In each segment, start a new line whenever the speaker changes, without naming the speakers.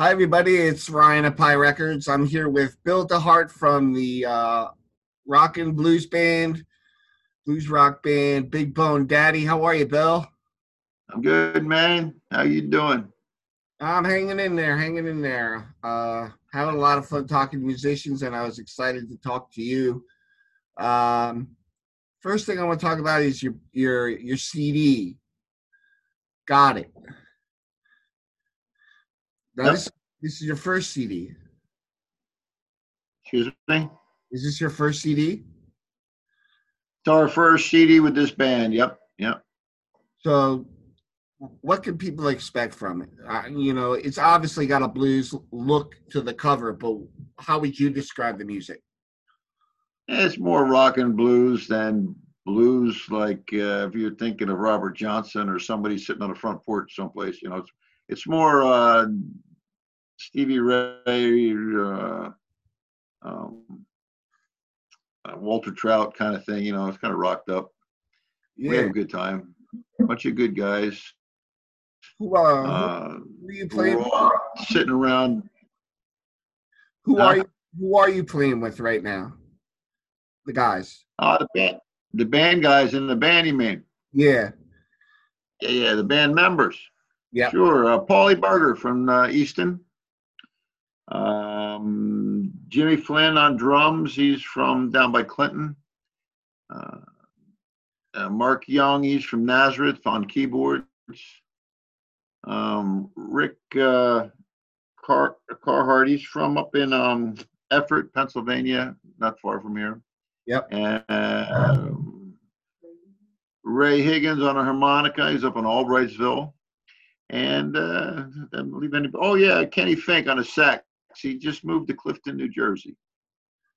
Hi, everybody. It's Ryan at Pie Records. I'm here with Bill DeHart from the uh, Rock and Blues Band, Blues Rock Band, Big Bone Daddy. How are you, Bill?
I'm good, man. How you doing?
I'm hanging in there, hanging in there. Uh, having a lot of fun talking to musicians, and I was excited to talk to you. Um, first thing I want to talk about is your your your CD. Got it. Now
Yep.
this, this is your first CD.
Excuse me.
Is this your first CD?
It's our first CD with this band. Yep, yep.
So, what can people expect from it? Uh, you know, it's obviously got a blues look to the cover, but how would you describe the music?
It's more rock and blues than blues. Like uh, if you're thinking of Robert Johnson or somebody sitting on a front porch someplace, you know, it's it's more uh, Stevie Ray, uh, um, uh, Walter Trout kind of thing. You know, it's kind of rocked up. Yeah. We had a good time. Bunch of good guys.
Who, uh,
Uh,
who are you playing?
sitting around
Who are you? Who are you playing with right now? The guys.
Oh, the band, the band guys and the band, you mean?
Yeah.
Yeah, yeah, the band members.
Yep.
Sure. Uh, Paulie Berger from uh, Easton. Um, Jimmy Flynn on drums. He's from down by Clinton. Uh, uh, Mark Young. He's from Nazareth on keyboards. Um, Rick uh, Car- Carhart. He's from up in um, Effort, Pennsylvania, not far from here.
Yep.
And um, Ray Higgins on a harmonica. He's up in Albrightsville. And uh, I believe any. Oh yeah, Kenny Fink on a sax. He just moved to Clifton, New Jersey,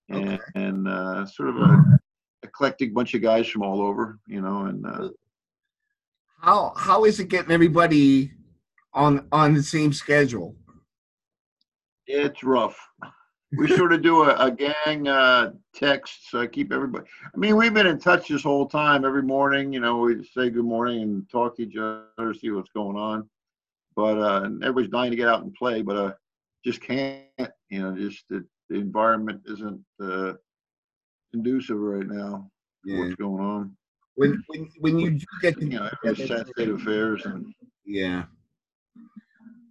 and,
Okay.
and uh, sort of a eclectic bunch of guys from all over, you know. And uh,
How how is it getting everybody on on the same schedule?
it's rough. We sort of do a, a gang uh, text, so I keep everybody. I mean, we've been in touch this whole time. Every morning, you know, we say good morning and talk to each other, see what's going on. But uh, everybody's dying to get out and play, but uh, just can't. You know, just the, the environment isn't uh, conducive right now. for What's going on?
When when when you do get
You know, state affairs, and
yeah.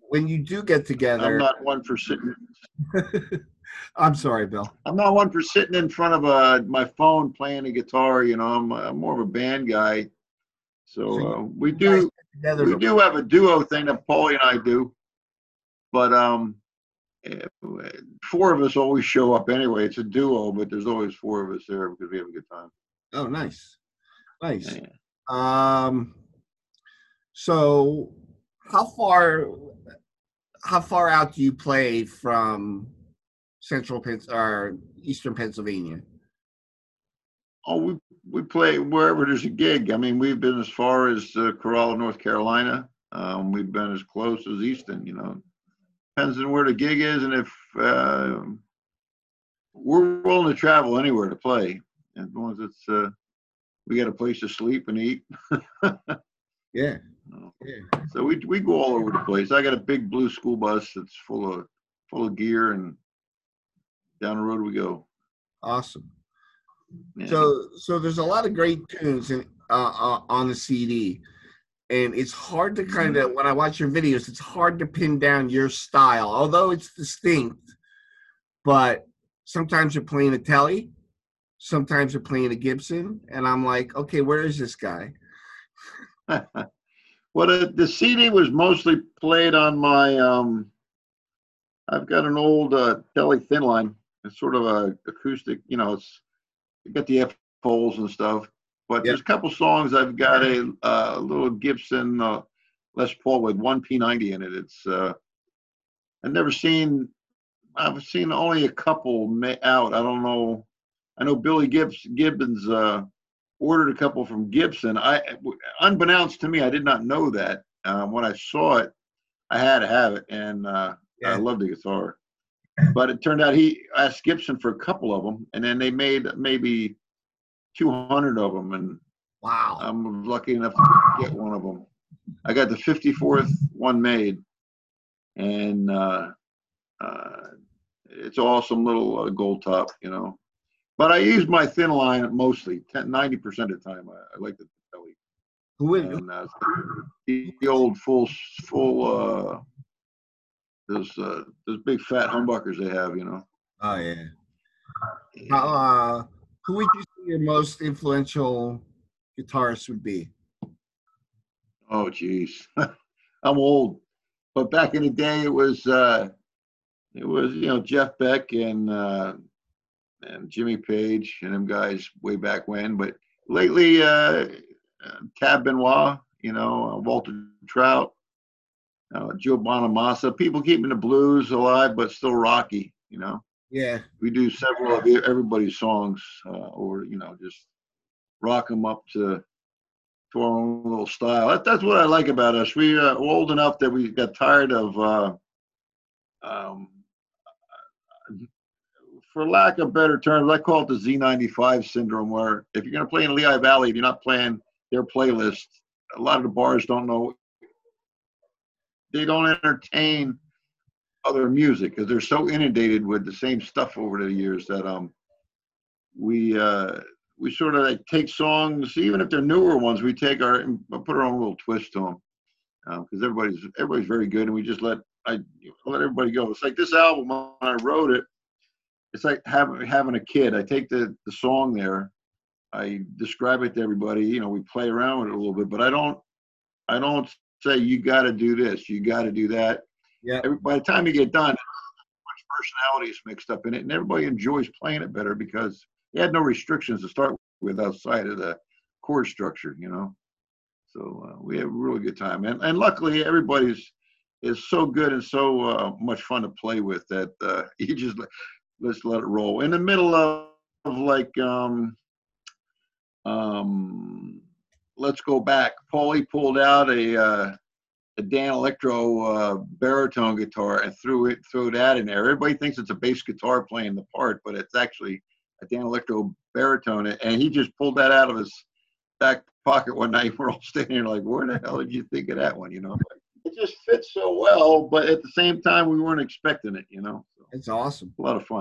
When you do get together, I'm
not one for sitting.
I'm sorry, Bill.
I'm not one for sitting in front of uh, my phone playing a guitar. You know, I'm, I'm more of a band guy. So uh, we do
together
we do have a duo thing that Paulie and I do, but um, four of us always show up anyway. It's a duo, but there's always four of us there because we have a good time.
Oh, nice, nice.
Yeah.
Um, so how far how far out do you play from central Pens or eastern Pennsylvania?
Oh, we we play wherever there's a gig. I mean, we've been as far as uh, Corolla, North Carolina. Um, we've been as close as Easton. You know, depends on where the gig is, and if uh, we're willing to travel anywhere to play, as long as it's uh, we got a place to sleep and eat.
Yeah, yeah.
So we we go all over the place. I got a big blue school bus that's full of full of gear, and down the road we go.
Awesome.
Yeah.
So so there's a lot of great tunes in, uh, uh, on the CD, and it's hard to kind of when I watch your videos, it's hard to pin down your style, although it's distinct. But sometimes you're playing a Telly, sometimes you're playing a Gibson, and I'm like, okay, where is this guy?
well, the, the CD was mostly played on my. Um, I've got an old uh, Telly thin line. It's sort of a acoustic. You know, it's you got the F holes and stuff. But
Yeah.
there's a couple songs I've got a, uh, little Gibson uh, Les Paul with one P90 in it. It's uh, I've never seen. I've seen only a couple out. I don't know. I know Billy Gibbs Gibbons uh, ordered a couple from Gibson. I, unbeknownst to me, I did not know that. Um, when I saw it, I had to have it, and uh,
Yeah.
I love the guitar. But it turned out he asked Gibson for a couple of them, and then they made maybe 200 of them, and
Wow.
I'm lucky enough to get one of them. I got the 54th one made, and uh, uh, it's awesome little uh, gold top, you know. But I use my thin line mostly, 10, 90% of the time. I, I like the Telly.
Who would,
And uh, the, the old full, full, uh, those, uh, those big fat humbuckers they have, you know.
oh yeah. Uh, who would you your most influential guitarist would be?
Oh, geez. I'm old. But back in the day, it was, uh, it was, you know, Jeff Beck and, uh, and Jimmy Page and them guys way back when. But lately, uh, uh, Tab Benoit, you know, uh, Walter Trout, uh, Joe Bonamassa, people keeping the blues alive, but still rocky, you know.
Yeah.
We do several of everybody's songs, uh, or, you know, just rock them up to, to our own little style. That, that's what I like about us. We uh, we're old enough that we got tired of, uh, um, for lack of better terms, I call it the Z95 syndrome, where if you're going to play in Lehigh Valley, if you're not playing their playlist. A lot of the bars don't know. They don't entertain other music because they're so inundated with the same stuff over the years that um we uh we sort of like take songs, even if they're newer ones, we take our and put our own little twist to them because everybody's everybody's very good, and we just let I let everybody go. It's like this album when I wrote it it's like having having a kid. I take the the song there, I describe it to everybody. You know, we play around with it a little bit, but I don't I don't say you got to do this, you got to do that.
Yeah.
Every, by the time you get done, much personality is mixed up in it, and everybody enjoys playing it better because you had no restrictions to start with outside of the chord structure. You know, so uh, we have a really good time, and and luckily everybody's is so good and so uh, much fun to play with that uh, you just let's let it roll. In the middle of, of like um um let's go back. Paulie pulled out a uh a Danelectro uh, baritone guitar and threw it threw that in there. Everybody thinks it's a bass guitar playing the part, but it's actually a Danelectro baritone. And he just pulled that out of his back pocket one night. We're all standing there like, where the hell did you think of that one? You know, it just fits so well, but at the same time, we weren't expecting it. You know, so,
It's awesome.
a lot of fun.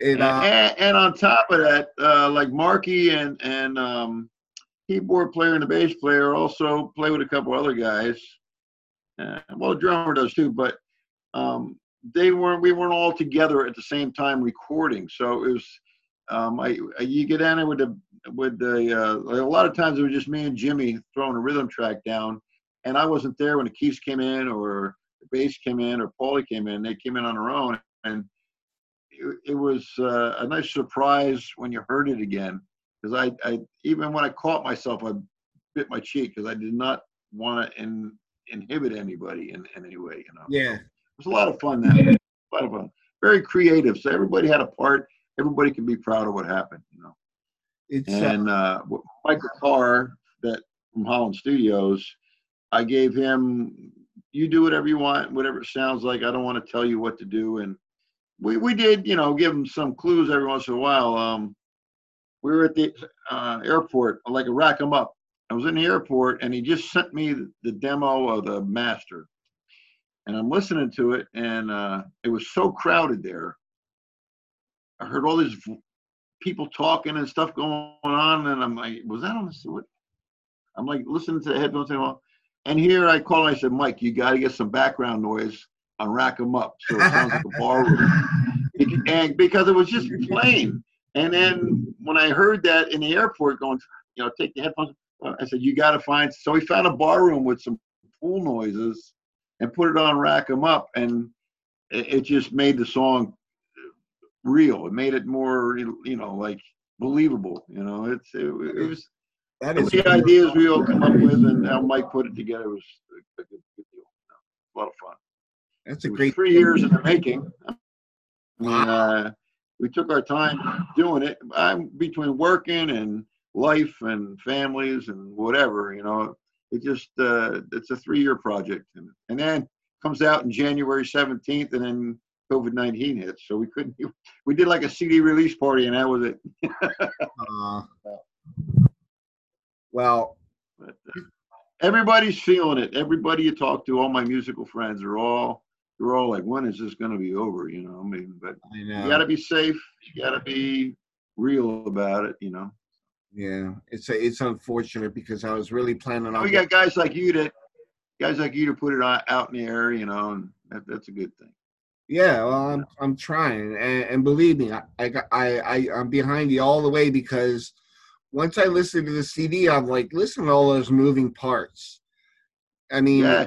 And, uh,
and, and on top of that, uh, like Marky and and um, keyboard player and the bass player also play with a couple other guys. Uh, well, drummer does too, but um, they weren't. We weren't all together at the same time recording, so it was. Um, I, I you get in it with the with the uh, a lot of times it was just me and Jimmy throwing a rhythm track down, and I wasn't there when the keys came in or the bass came in or Paulie came in. They came in on their own, and it, it was uh, a nice surprise when you heard it again. Because I, I even when I caught myself, I bit my cheek because I did not want to in, inhibit anybody in, in any way. You know,
yeah.
it was a lot of fun. That a lot of fun. Very creative. So everybody had a part. Everybody can be proud of what happened. You know.
It's uh,
And uh, Michael Carr, that from Holland Studios, I gave him, you do whatever you want, whatever it sounds like. I don't want to tell you what to do. And we, we did, you know, give him some clues every once in a while. Um, we were at the uh, airport, like a rack 'em up. I was in the airport, and he just sent me the demo of the master, and I'm listening to it, and uh, it was so crowded there. I heard all these v- people talking and stuff going on, and I'm like, was that on the what? I'm like listening to the headphones and here I call and I said, Mike, you got to get some background noise on Rack 'em Up, so it sounds like a bar room, and because it was just plain. And then when I heard that in the airport, going, you know, take the headphones, uh, I said, you got to find. So we found a bar room with some pool noises, and put it on Rack 'em Up, and it, it just made the song real. It made it more, you know, like believable. You know, it's it, it was
that is
the ideas we all come up with, and how Mike put it together was a, good, good deal. A lot of fun.
that's a great
three years in the making. I mean, uh, we took our time doing it. I'm between working and life and families and whatever, you know. It just uh, it's a three-year project, and, and then comes out in January 17th, and then COVID 19 hits, so we couldn't. We did like a CD release party, and that was it.
Uh, well,
But, uh, everybody's feeling it. Everybody you talk to, all my musical friends, are all They're all like, when is this going to be over? You know, I mean, but
I know.
you got to be safe. You got to be real about it. You know.
Yeah, it's a, it's unfortunate because I was really planning oh, on.
We got guys like you that guys like you to put it out in the air. You know, and that, that's a good thing.
Yeah, well, I'm I'm trying, and, and believe me, I, I I I'm behind you all the way because once I listen to the CD, I'm like, listen to all those moving parts. I mean,
Yeah.